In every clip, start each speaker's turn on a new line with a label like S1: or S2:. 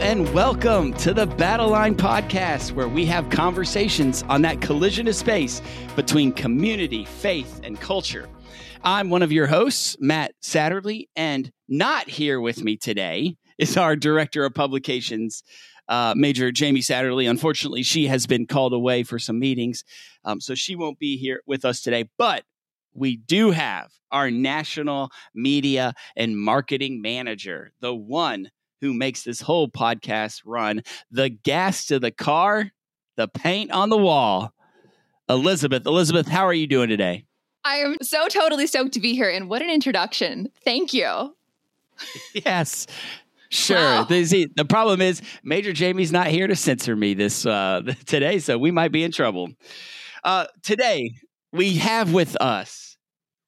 S1: and welcome to the Battle Line Podcast, where we have conversations on that collision of space between community, faith, and culture. I'm one of your hosts, Matt Satterley, and not here with me today is our Director of Publications, uh, Major Jamie Satterley. Unfortunately, she has been called away for some meetings, um, so she won't be here with us today. But we do have our national media and marketing manager, the one who makes this whole podcast run, the gas to the car, the paint on the wall. Elizabeth, Elizabeth, how are you doing today?
S2: I am so totally stoked to be here. And what an introduction. Thank you.
S1: yes. Sure. Wow. The, the problem is Major Jamie's not here to censor me this uh, today, so we might be in trouble. Uh, today, we have with us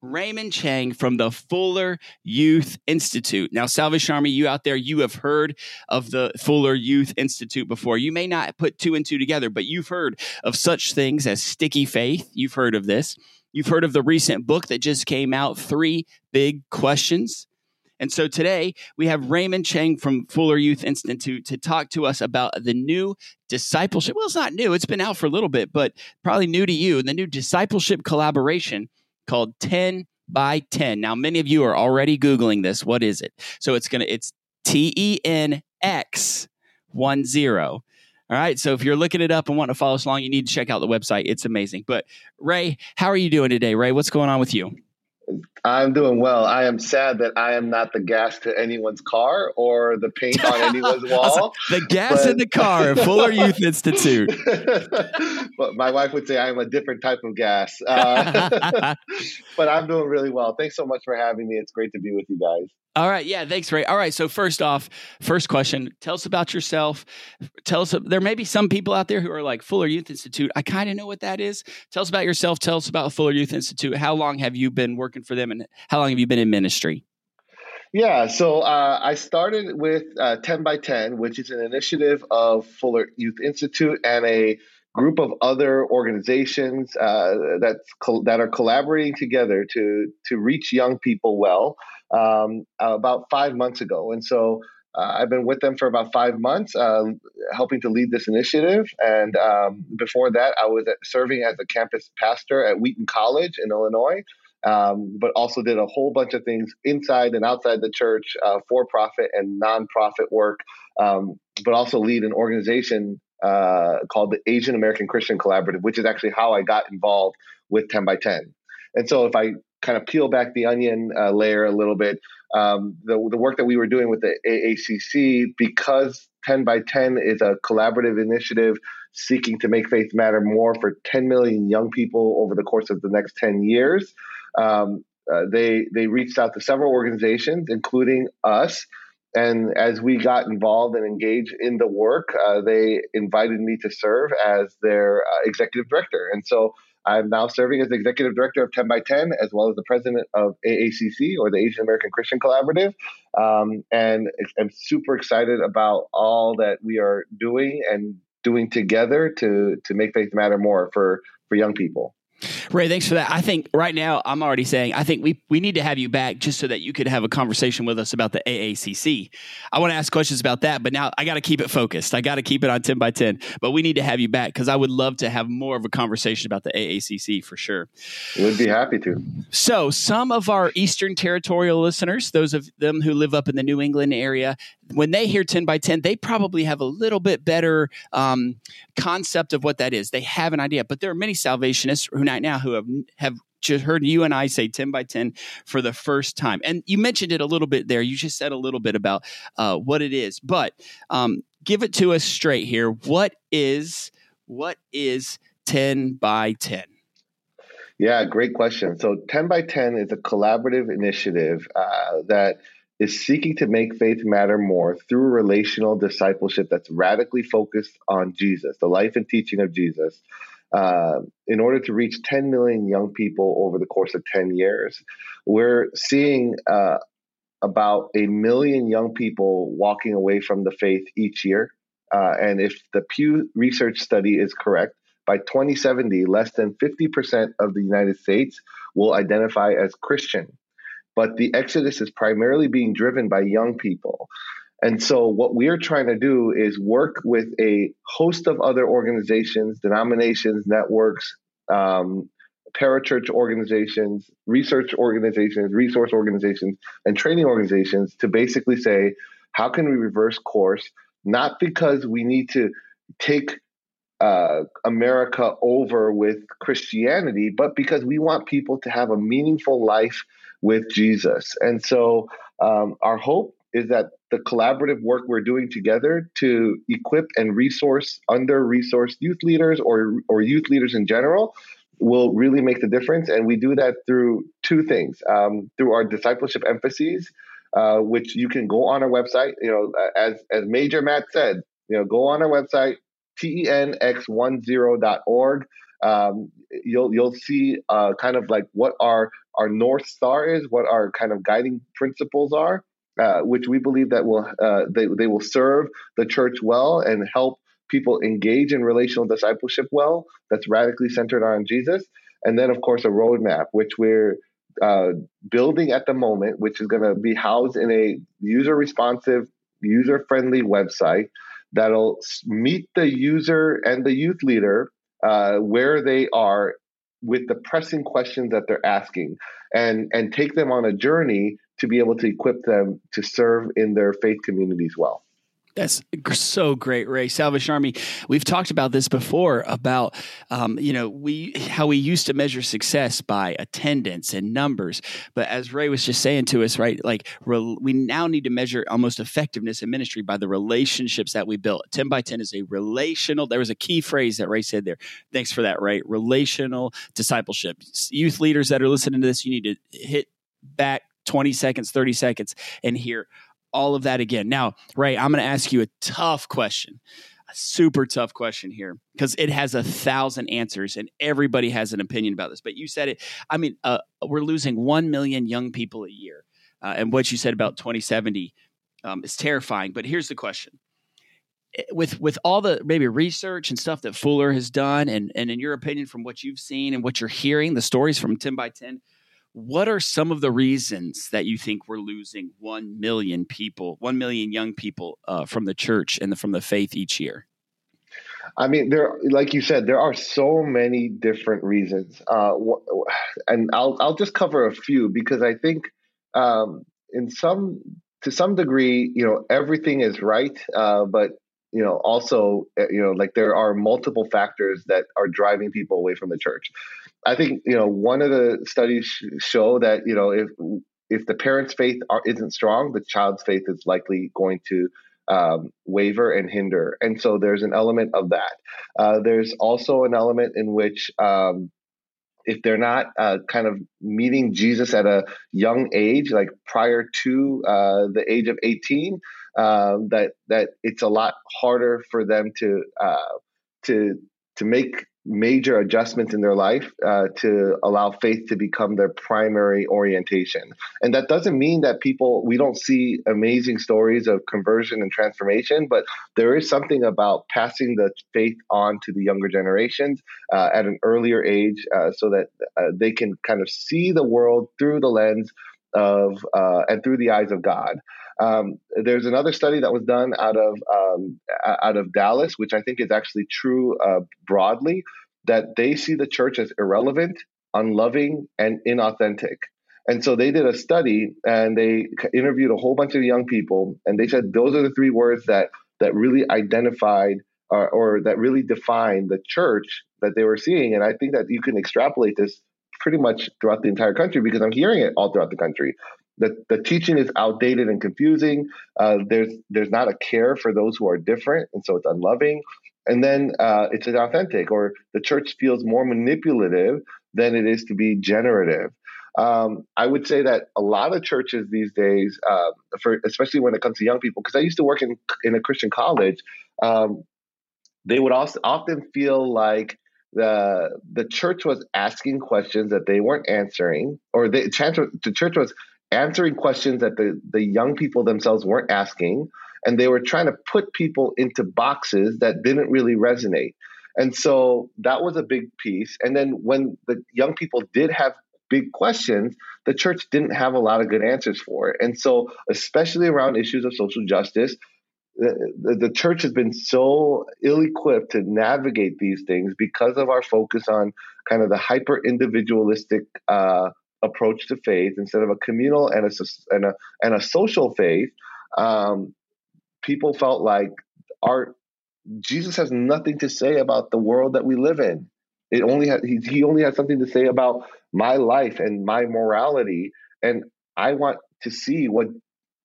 S1: Raymond Chang from the Fuller Youth Institute. Now, Salvation Army, you out there, you have heard of the Fuller Youth Institute before. You may not put two and two together, but you've heard of such things as sticky faith. You've heard of this. You've heard of the recent book that just came out, Three Big Questions. And so today we have Raymond Chang from Fuller Youth Institute to talk to us about the new discipleship. Well, it's not new, it's been out for a little bit, but probably new to you, the new discipleship collaboration called 10 by 10. Now, many of you are already Googling this. What is it? So it's going to, it's T E N X 1 0. All right. So if you're looking it up and want to follow us along, you need to check out the website. It's amazing. But Ray, how are you doing today, Ray? What's going on with you?
S3: I'm doing well. I am sad that I am not the gas to anyone's car or the paint on anyone's wall.
S1: the gas but... in the car, Fuller Youth Institute.
S3: but my wife would say I'm a different type of gas. Uh, but I'm doing really well. Thanks so much for having me. It's great to be with you guys.
S1: All right. Yeah. Thanks, Ray. All right. So, first off, first question tell us about yourself. Tell us, there may be some people out there who are like Fuller Youth Institute. I kind of know what that is. Tell us about yourself. Tell us about Fuller Youth Institute. How long have you been working for them and how long have you been in ministry?
S3: Yeah, so uh, I started with uh, 10 by 10, which is an initiative of Fuller Youth Institute and a group of other organizations uh, that's that are collaborating together to to reach young people well um, about five months ago. And so uh, I've been with them for about five months, uh, helping to lead this initiative. And um, before that, I was serving as a campus pastor at Wheaton College in Illinois, um, but also did a whole bunch of things inside and outside the church, uh, for profit and nonprofit work, um, but also lead an organization uh, called the Asian American Christian Collaborative, which is actually how I got involved with 10 by 10. And so if I kind of peel back the onion uh, layer a little bit, um, the, the work that we were doing with the AACC, because 10 by 10 is a collaborative initiative seeking to make faith matter more for 10 million young people over the course of the next 10 years. Um, uh, they they reached out to several organizations, including us. And as we got involved and engaged in the work, uh, they invited me to serve as their uh, executive director. And so I'm now serving as the executive director of 10 by 10, as well as the president of AACC or the Asian American Christian Collaborative. Um, and I'm super excited about all that we are doing and doing together to to make faith matter more for for young people.
S1: Ray, thanks for that. I think right now I'm already saying I think we we need to have you back just so that you could have a conversation with us about the AACC. I want to ask questions about that, but now I got to keep it focused. I got to keep it on 10 by 10. But we need to have you back because I would love to have more of a conversation about the AACC for sure.
S3: Would be happy to.
S1: So, some of our Eastern Territorial listeners, those of them who live up in the New England area, when they hear 10 by 10, they probably have a little bit better um, concept of what that is. They have an idea, but there are many Salvationists who right now who have have just heard you and I say 10 by 10 for the first time. And you mentioned it a little bit there. You just said a little bit about uh, what it is, but um, give it to us straight here. What is what is 10 by 10?
S3: Yeah, great question. So 10 by 10 is a collaborative initiative uh, that is seeking to make faith matter more through relational discipleship that's radically focused on Jesus, the life and teaching of Jesus, uh, in order to reach 10 million young people over the course of 10 years. We're seeing uh, about a million young people walking away from the faith each year. Uh, and if the Pew Research study is correct, by 2070, less than 50% of the United States will identify as Christian but the exodus is primarily being driven by young people. And so, what we're trying to do is work with a host of other organizations, denominations, networks, um, parachurch organizations, research organizations, resource organizations, and training organizations to basically say, how can we reverse course? Not because we need to take uh, America over with Christianity, but because we want people to have a meaningful life with Jesus. And so, um, our hope is that the collaborative work we're doing together to equip and resource under resourced youth leaders or, or youth leaders in general will really make the difference. And we do that through two things um, through our discipleship emphases. Uh, which you can go on our website. You know, as as Major Matt said, you know, go on our website, tenx10.org. Um, you'll you'll see uh, kind of like what our our north star is, what our kind of guiding principles are, uh, which we believe that will uh, they they will serve the church well and help people engage in relational discipleship well. That's radically centered on Jesus, and then of course a roadmap, which we're uh, building at the moment, which is going to be housed in a user responsive, user friendly website that'll meet the user and the youth leader uh, where they are with the pressing questions that they're asking and and take them on a journey to be able to equip them to serve in their faith communities well
S1: that's so great, Ray. Salvation Army. We've talked about this before about um, you know we how we used to measure success by attendance and numbers, but as Ray was just saying to us, right? Like re- we now need to measure almost effectiveness in ministry by the relationships that we built. Ten by ten is a relational. There was a key phrase that Ray said there. Thanks for that, Ray. Relational discipleship. Youth leaders that are listening to this, you need to hit back 20 seconds, 30 seconds, and hear all of that again. Now, Ray, I'm going to ask you a tough question, a super tough question here, because it has a thousand answers and everybody has an opinion about this. But you said it. I mean, uh, we're losing 1 million young people a year. Uh, and what you said about 2070 um, is terrifying. But here's the question. Eh, with with all the maybe research and stuff that Fuller has done, and and in your opinion, from what you've seen and what you're hearing, the stories from 10 by 10, what are some of the reasons that you think we're losing 1 million people, 1 million young people uh, from the church and the, from the faith each year?
S3: I mean, there, like you said, there are so many different reasons, uh, and I'll I'll just cover a few because I think, um, in some to some degree, you know, everything is right, uh, but you know, also, uh, you know, like there are multiple factors that are driving people away from the church. I think you know one of the studies show that you know if if the parent's faith are, isn't strong, the child's faith is likely going to um, waver and hinder, and so there's an element of that. Uh, there's also an element in which um, if they're not uh, kind of meeting Jesus at a young age, like prior to uh, the age of 18, uh, that that it's a lot harder for them to uh, to to make major adjustments in their life uh, to allow faith to become their primary orientation. And that doesn't mean that people, we don't see amazing stories of conversion and transformation, but there is something about passing the faith on to the younger generations uh, at an earlier age uh, so that uh, they can kind of see the world through the lens of uh, and through the eyes of God. Um, there's another study that was done out of um, out of Dallas, which I think is actually true uh, broadly, that they see the church as irrelevant, unloving, and inauthentic. And so they did a study and they interviewed a whole bunch of young people, and they said those are the three words that that really identified or, or that really defined the church that they were seeing. And I think that you can extrapolate this pretty much throughout the entire country because I'm hearing it all throughout the country. The, the teaching is outdated and confusing. Uh, there's there's not a care for those who are different, and so it's unloving. And then uh, it's inauthentic, or the church feels more manipulative than it is to be generative. Um, I would say that a lot of churches these days, uh, for especially when it comes to young people, because I used to work in in a Christian college, um, they would also often feel like the the church was asking questions that they weren't answering, or the, the church was answering questions that the, the young people themselves weren't asking. And they were trying to put people into boxes that didn't really resonate. And so that was a big piece. And then when the young people did have big questions, the church didn't have a lot of good answers for it. And so, especially around issues of social justice, the, the, church has been so ill equipped to navigate these things because of our focus on kind of the hyper individualistic uh, approach to faith instead of a communal and a and a, and a social faith. Um, people felt like our Jesus has nothing to say about the world that we live in. It only has, he, he only has something to say about my life and my morality, and I want to see what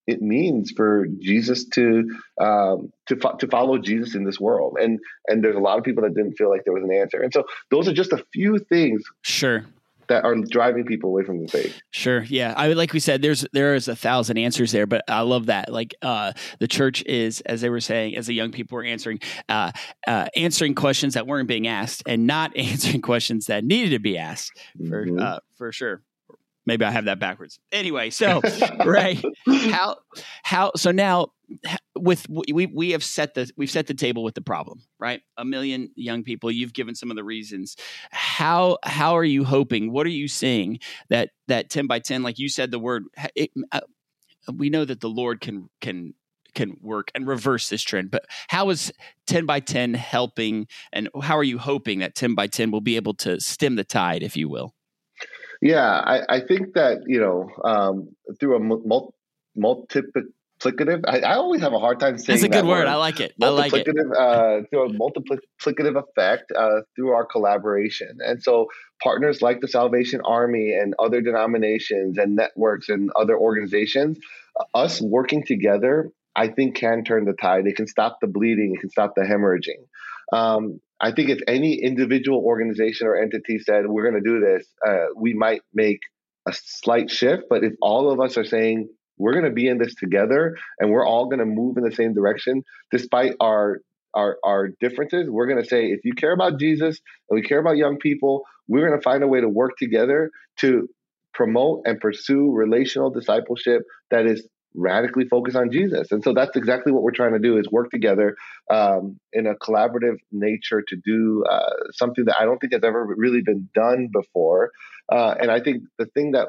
S3: it means for Jesus to um, to fo- to follow Jesus in this world. And and there's a lot of people that didn't feel like there was an answer. And so those are just a few things.
S1: Sure.
S3: That are driving people away from the faith.
S1: Sure, yeah. I like we said, there's there is a thousand answers there, but I love that. Like uh, the church is, as they were saying, as the young people were answering, uh, uh, answering questions that weren't being asked, and not answering questions that needed to be asked. For mm-hmm. Uh, for sure. Maybe I have that backwards. Anyway, so right, how how so now with we we have set the we've set the table with the problem, right? A million young people. You've given some of the reasons. How how are you hoping? What are you seeing that that ten by ten, like you said, the word. It, uh, we know that the Lord can can can work and reverse this trend. But how is 10 by 10 helping and how are you hoping that 10 by 10 will be able to stem the tide, if you will?
S3: Yeah, I, I think that you know um, through a mul- multiplicative. I, I, always have a hard time saying.
S1: That's a good word. word. I like it. I like it.
S3: Uh, through a multiplicative effect uh, through our collaboration, and so partners like the Salvation Army and other denominations and networks and other organizations, us working together, I think can turn the tide. It can stop the bleeding. It can stop the hemorrhaging. Um, I think if any individual organization or entity said we're going to do this, uh, we might make a slight shift. But if all of us are saying we're going to be in this together and we're all going to move in the same direction, despite our our our differences, we're going to say if you care about Jesus and we care about young people, we're going to find a way to work together to promote and pursue relational discipleship that is radically focus on Jesus. And so that's exactly what we're trying to do is work together um, in a collaborative nature to do uh, something that I don't think has ever really been done before. Uh, and I think the thing that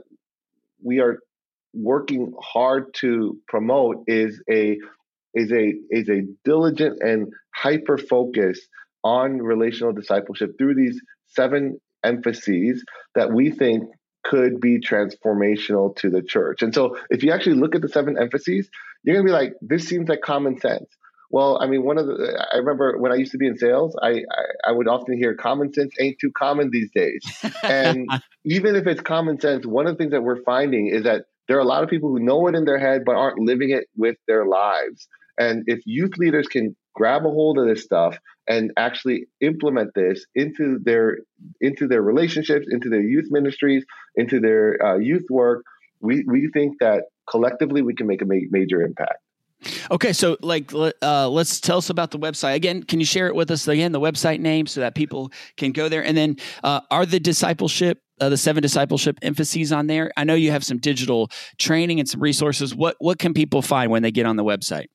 S3: we are working hard to promote is a is a is a diligent and hyper focus on relational discipleship through these seven emphases that we think could be transformational to the church. And so if you actually look at the seven emphases, you're going to be like, this seems like common sense. Well, I mean, one of the, I remember when I used to be in sales, I, I, I would often hear common sense ain't too common these days. And even if it's common sense, one of the things that we're finding is that there are a lot of people who know it in their head, but aren't living it with their lives. And if youth leaders can grab a hold of this stuff and actually implement this into their into their relationships, into their youth ministries, into their uh, youth work, we we think that collectively we can make a ma- major impact.
S1: Okay, so like, uh, let's tell us about the website again. Can you share it with us again, the website name, so that people can go there? And then, uh, are the discipleship, uh, the seven discipleship emphases on there? I know you have some digital training and some resources. What what can people find when they get on the website?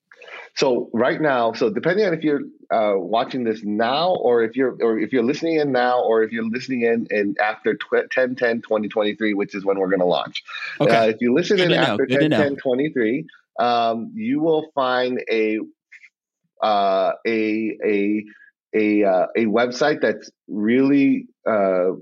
S3: So right now, so depending on if you're uh, watching this now or if you're or if you're listening in now or if you're listening in in after tw- 10 10 2023 which is when we're going to launch okay. Uh, if you listen Good in after 10 10 23 um, you will find a uh, a a a uh, a website that's really uh,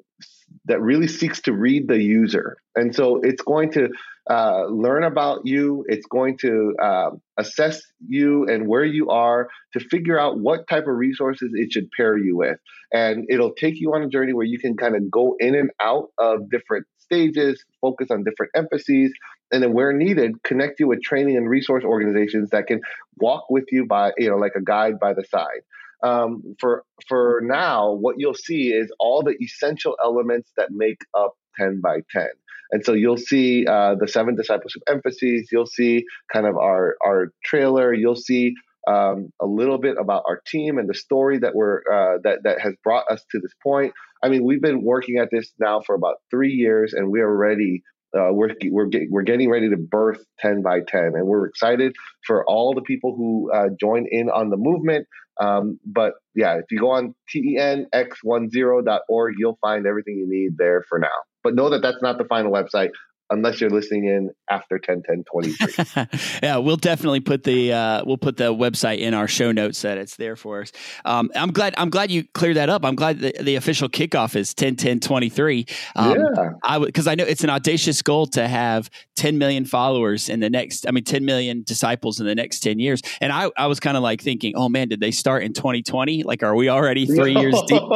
S3: that really seeks to read the user, and so it's going to uh, learn about you. It's going to uh, assess you and where you are to figure out what type of resources it should pair you with. And it'll take you on a journey where you can kind of go in and out of different stages, focus on different emphases, and then where needed, connect you with training and resource organizations that can walk with you by, you know, like a guide by the side. Um, for for now, what you'll see is all the essential elements that make up 10 by 10. And so you'll see uh, the seven discipleship emphases. You'll see kind of our our trailer. You'll see um, a little bit about our team and the story that we're uh, that that has brought us to this point. I mean, we've been working at this now for about three years, and we are ready uh, we're we're get, we're getting ready to birth 10 by 10, and we're excited for all the people who uh, join in on the movement. Um, but yeah, if you go on tenx10.org, you'll find everything you need there for now. But know that that's not the final website unless you're listening in after 10 10 23
S1: yeah we'll definitely put the uh, we'll put the website in our show notes that it's there for us. Um, i'm glad i'm glad you cleared that up. I'm glad the, the official kickoff is 10 10 23 um, yeah. i because i know it's an audacious goal to have 10 million followers in the next i mean 10 million disciples in the next 10 years. And i, I was kind of like thinking oh man did they start in 2020 like are we already three no. years deep?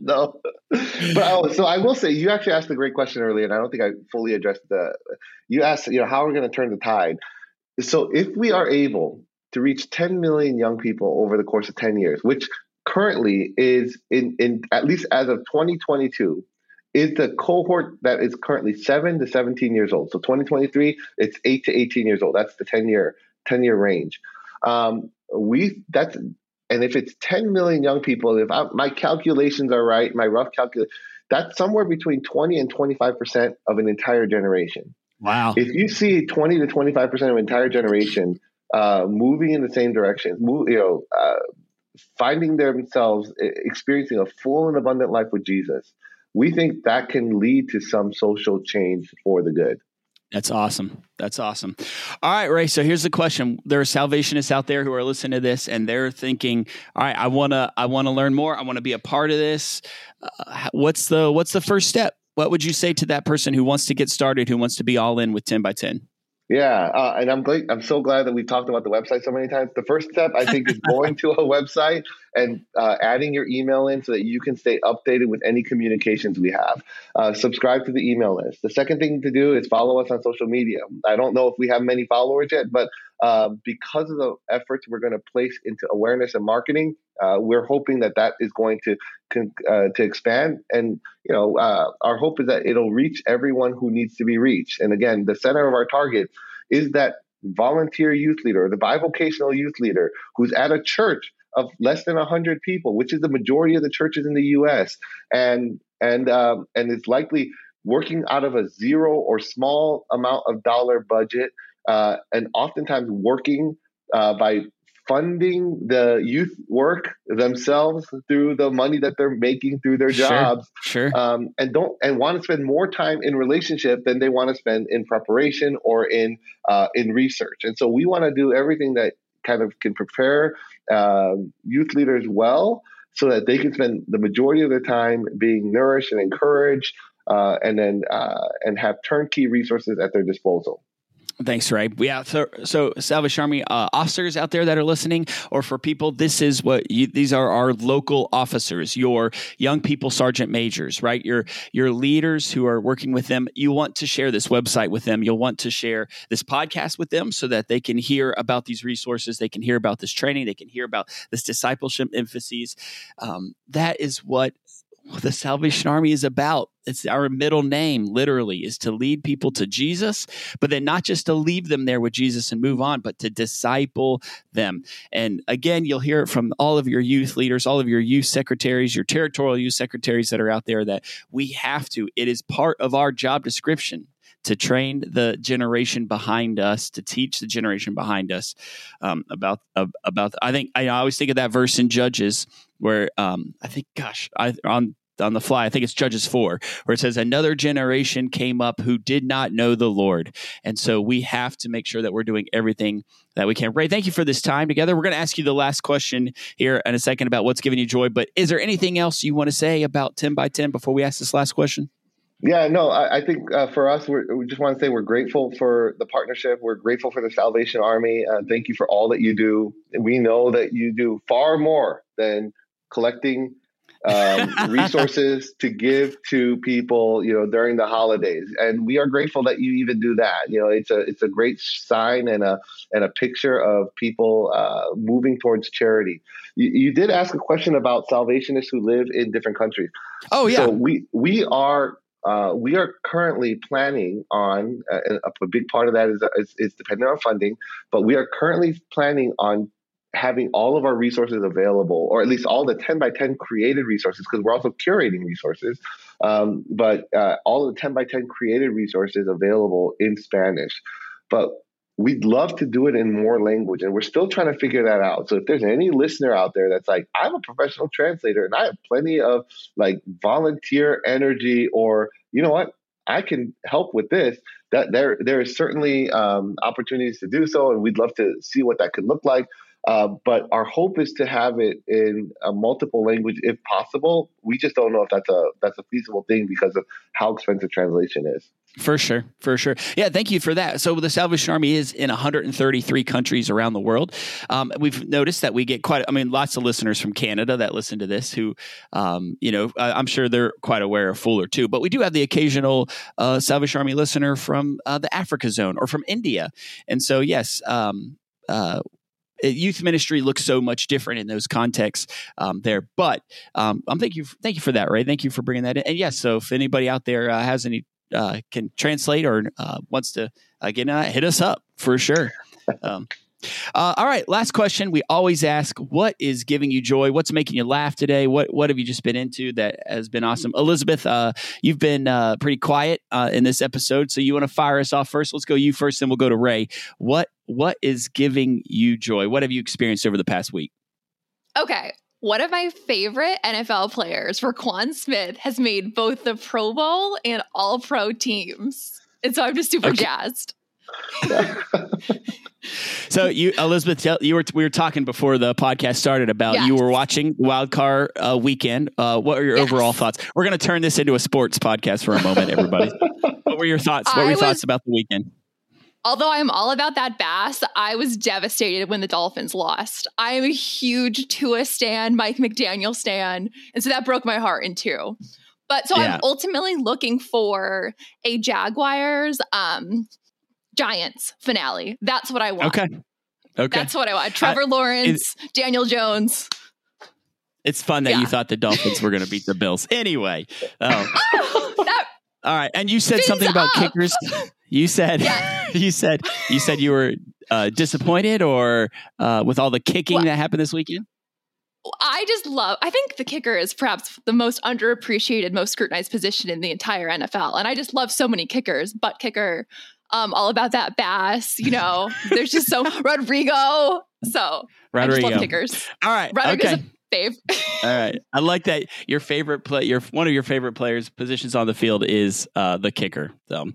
S3: No. But oh, so i will say you actually asked a great question earlier and i don't think i fully addressed the you asked you know how are we going to turn the tide? So if we are able to reach 10 million young people over the course of 10 years which currently is in, in at least as of 2022 is the cohort that is currently 7 to 17 years old so 2023 it's 8 to 18 years old that's the 10 year 10 year range um, we that's and if it's 10 million young people if I, my calculations are right my rough calculation that's somewhere between 20 and 25% of an entire generation.
S1: Wow.
S3: If you see 20 to 25% of an entire generation uh, moving in the same direction, move, you know, uh, finding themselves experiencing a full and abundant life with Jesus, we think that can lead to some social change for the good.
S1: That's awesome. That's awesome. All right, Ray. So here's the question: There are Salvationists out there who are listening to this, and they're thinking, "All right, I wanna, I wanna learn more. I want to be a part of this. Uh, what's the, what's the first step? What would you say to that person who wants to get started, who wants to be all in with ten by ten?
S3: Yeah, uh, and I'm glad, I'm so glad that we've talked about the website so many times. The first step, I think, is going to a website and uh, adding your email in so that you can stay updated with any communications we have. Uh, subscribe to the email list. The second thing to do is follow us on social media. I don't know if we have many followers yet, but uh, because of the efforts we're going to place into awareness and marketing, uh, we're hoping that that is going to uh, to expand. And you know, uh, our hope is that it'll reach everyone who needs to be reached. And again, the center of our target is that volunteer youth leader, the bivocational youth leader who's at a church of less than 100 people, which is the majority of the churches in the U.S. and and um, and it's likely working out of a zero or small amount of dollar budget, uh, and oftentimes working uh, by funding the youth work themselves through the money that they're making through their jobs.
S1: sure, sure.
S3: Um, and don't and want to spend more time in relationship than they want to spend in preparation or in uh, in research. And so we want to do everything that kind of can prepare uh, youth leaders well so that they can spend the majority of their time being nourished and encouraged uh, and then uh, and have turnkey resources at their disposal
S1: Thanks, Ray. Yeah, so, so Salvation Army uh, officers out there that are listening, or for people, this is what you, these are our local officers, your young people sergeant majors, right? Your your leaders who are working with them. You want to share this website with them. You'll want to share this podcast with them so that they can hear about these resources. They can hear about this training. They can hear about this discipleship emphases. Um, that is what the Salvation Army is about. It's our middle name, literally, is to lead people to Jesus, but then not just to leave them there with Jesus and move on, but to disciple them. And again, you'll hear it from all of your youth leaders, all of your youth secretaries, your territorial youth secretaries that are out there that we have to. It is part of our job description to train the generation behind us, to teach the generation behind us um, about about. I think I always think of that verse in Judges where um, I think, gosh, I, on on the fly. I think it's Judges 4, where it says, Another generation came up who did not know the Lord. And so we have to make sure that we're doing everything that we can. Ray, thank you for this time together. We're going to ask you the last question here in a second about what's giving you joy. But is there anything else you want to say about 10 by 10 before we ask this last question?
S3: Yeah, no, I, I think uh, for us, we just want to say we're grateful for the partnership. We're grateful for the Salvation Army. Uh, thank you for all that you do. We know that you do far more than collecting um, resources to give to people, you know, during the holidays. And we are grateful that you even do that. You know, it's a it's a great sign and a and a picture of people uh, moving towards charity. You, you, did ask a question about Salvationists who live in different countries.
S1: Oh yeah,
S3: so we we are uh, we are currently planning on uh, a, a, big part of that is, is, is dependent on funding, but we are currently planning on having all of our resources available, or at least all the 10 by 10 created resources, because we're also curating resources, um, but uh, all the 10 by 10 created resources available in Spanish. But we'd love to do it in more language, and we're still trying to figure that out. So if there's any listener out there that's like, I'm a professional translator and I have plenty of like volunteer energy, or you know what, I can help with this. That there there is certainly um, opportunities to do so, and we'd love to see what that could look like. Uh, but our hope is to have it in a multiple language if possible. We just don't know if that's a that's a feasible thing because of how expensive translation is.
S1: For sure, for sure. Yeah, thank you for that. So the Salvation Army is in 133 countries around the world. Um, we've noticed that we get quite, I mean, lots of listeners from Canada that listen to this who, um, you know, I'm sure they're quite aware of Fuller too. But we do have the occasional uh, Salvation Army listener from uh, the Africa zone or from India. And so, yes, um, uh, youth ministry looks so much different in those contexts um, there. But um, I'm thank you, thank you for that, Ray. Thank you for bringing that in. And yes, so if anybody out there uh, has any uh, can translate or uh, wants to uh, get in, hit us up for sure. Um, uh, all right, last question. We always ask, what is giving you joy? What's making you laugh today? What What have you just been into that has been awesome? Elizabeth, uh, you've been uh, pretty quiet uh, in this episode, so you want to fire us off first? Let's go you first, then we'll go to Ray. What What is giving you joy? What have you experienced over the past week?
S2: Okay, one of my favorite NFL players, Roquan Smith, has made both the Pro Bowl and All Pro teams. And so I'm just super okay. jazzed.
S1: so you elizabeth you were we were talking before the podcast started about yes. you were watching wild card uh, weekend uh, what are your yes. overall thoughts we're going to turn this into a sports podcast for a moment everybody what were your thoughts what were your was, thoughts about the weekend
S2: although I'm all about that bass, I was devastated when the Dolphins lost. I am a huge Tua stan, Mike McDaniel stan, and so that broke my heart in two. But so yeah. I'm ultimately looking for a Jaguars um Giants finale. That's what I want.
S1: Okay. Okay.
S2: That's what I want. Trevor uh, Lawrence, Daniel Jones.
S1: It's fun that yeah. you thought the Dolphins were going to beat the Bills. Anyway. Oh. that, All right. And you said something about up. kickers. You said yeah. you said you said you were uh, disappointed or uh, with all the kicking well, that happened this weekend.
S2: I just love. I think the kicker is perhaps the most underappreciated, most scrutinized position in the entire NFL, and I just love so many kickers. Butt kicker, um, all about that bass. You know, there's just so Rodrigo. So Rodrigo. I just love kickers.
S1: All right,
S2: Rodrigo's okay fave.
S1: All right, I like that. Your favorite play, your one of your favorite players' positions on the field is uh, the kicker. So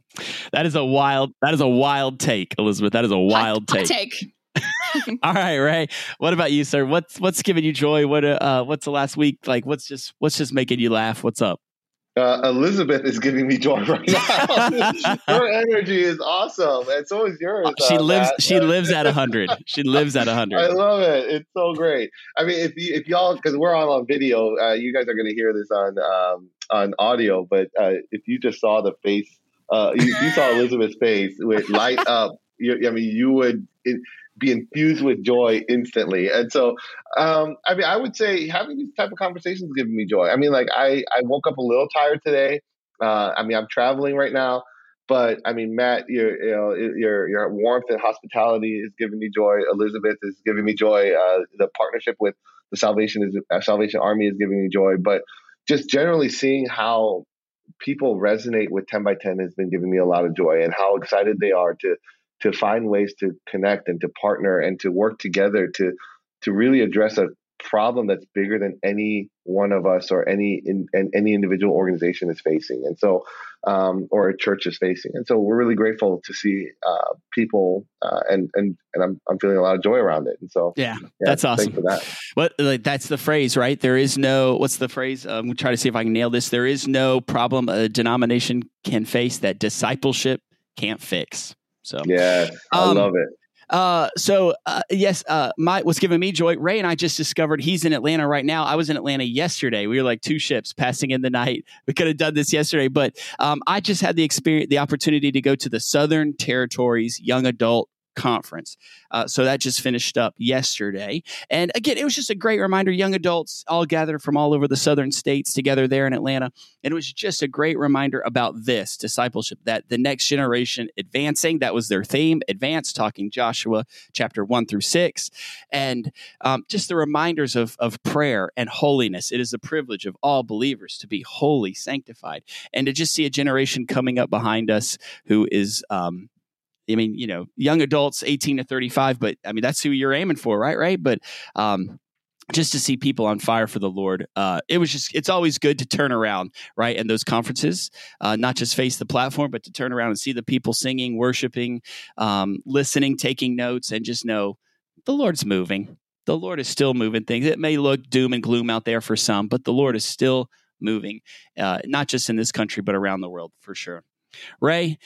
S1: that is a wild. That is a wild take, Elizabeth. That is a wild
S2: hot,
S1: take.
S2: Hot
S1: take. All right, Ray. What about you, sir? What's what's giving you joy? What uh, what's the last week like? What's just what's just making you laugh? What's up?
S3: Uh, Elizabeth is giving me joy right now. Her energy is awesome, and so is yours.
S1: Uh, she uh, lives. Matt. She lives at hundred. She lives at hundred.
S3: I love it. It's so great. I mean, if you if y'all because we're on on video, uh, you guys are going to hear this on um, on audio. But uh, if you just saw the face, uh, you, you, saw Elizabeth's face with light up. You, I mean, you would. It, be infused with joy instantly. And so, um, I mean, I would say having these type of conversations giving me joy. I mean, like I, I woke up a little tired today. Uh, I mean, I'm traveling right now, but I mean, Matt, your, you know, your, your warmth and hospitality is giving me joy. Elizabeth is giving me joy. Uh, the partnership with the Salvation is uh, Salvation Army is giving me joy. But just generally seeing how people resonate with 10 by 10 has been giving me a lot of joy and how excited they are to to find ways to connect and to partner and to work together to to really address a problem that's bigger than any one of us or any in, any individual organization is facing and so um, or a church is facing. And so we're really grateful to see uh, people uh, and and and I'm, I'm feeling a lot of joy around it. And so
S1: yeah, yeah that's awesome. for that. What like that's the phrase right? There is no what's the phrase? I'm gonna try to see if I can nail this. There is no problem a denomination can face that discipleship can't fix so
S3: yeah, I um, love it.
S1: Uh, so uh, yes, uh, my what's giving me joy. Ray and I just discovered he's in Atlanta right now. I was in Atlanta yesterday. We were like two ships passing in the night. We could have done this yesterday, but um, I just had the experience, the opportunity to go to the Southern Territories Young Adult conference. Uh, so that just finished up yesterday. And again, it was just a great reminder. Young adults all gathered from all over the southern states together there in Atlanta. And it was just a great reminder about this discipleship, that the next generation advancing, that was their theme, advance, talking Joshua chapter one through six. And um, just the reminders of, of prayer and holiness. It is the privilege of all believers to be holy, sanctified, and to just see a generation coming up behind us who is um, I mean, you know, young adults, 18 to 35, but I mean, that's who you're aiming for, right? Right. But, um, just to see people on fire for the Lord, uh, it was just, it's always good to turn around, right? And those conferences, uh, not just face the platform, but to turn around and see the people singing, worshiping, um, listening, taking notes, and just know the Lord's moving. The Lord is still moving things. It may look doom and gloom out there for some, but the Lord is still moving, uh, not just in this country, but around the world for sure. Ray,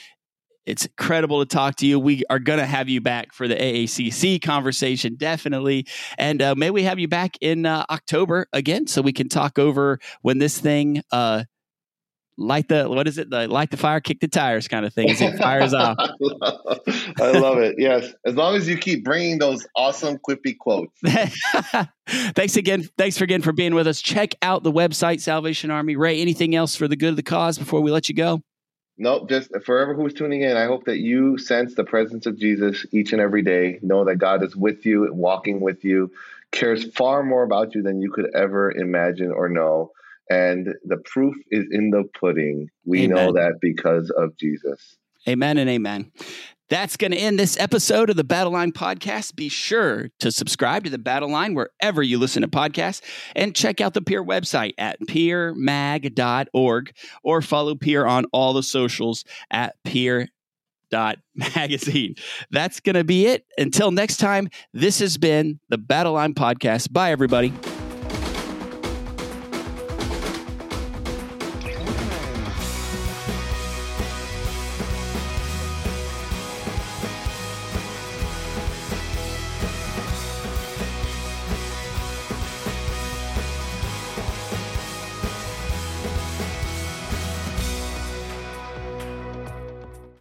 S1: it's incredible to talk to you. We are going to have you back for the AACC conversation, definitely. And uh, may we have you back in uh, October again so we can talk over when this thing uh, light the what is it? The light the fire kick the tires kind of thing as it fires off.
S3: I love it. Yes. As long as you keep bringing those awesome quippy quotes.
S1: Thanks again thanks for again for being with us. Check out the website salvation army. Ray anything else for the good of the cause before we let you go
S3: Nope, just forever who's tuning in, I hope that you sense the presence of Jesus each and every day. Know that God is with you and walking with you, cares far more about you than you could ever imagine or know. And the proof is in the pudding. We amen. know that because of Jesus.
S1: Amen and amen. That's going to end this episode of the Battle Line podcast. Be sure to subscribe to the Battle Line wherever you listen to podcasts and check out the Peer website at peermag.org or follow Peer on all the socials at peer magazine. That's going to be it. Until next time, this has been the Battle Line podcast. Bye, everybody.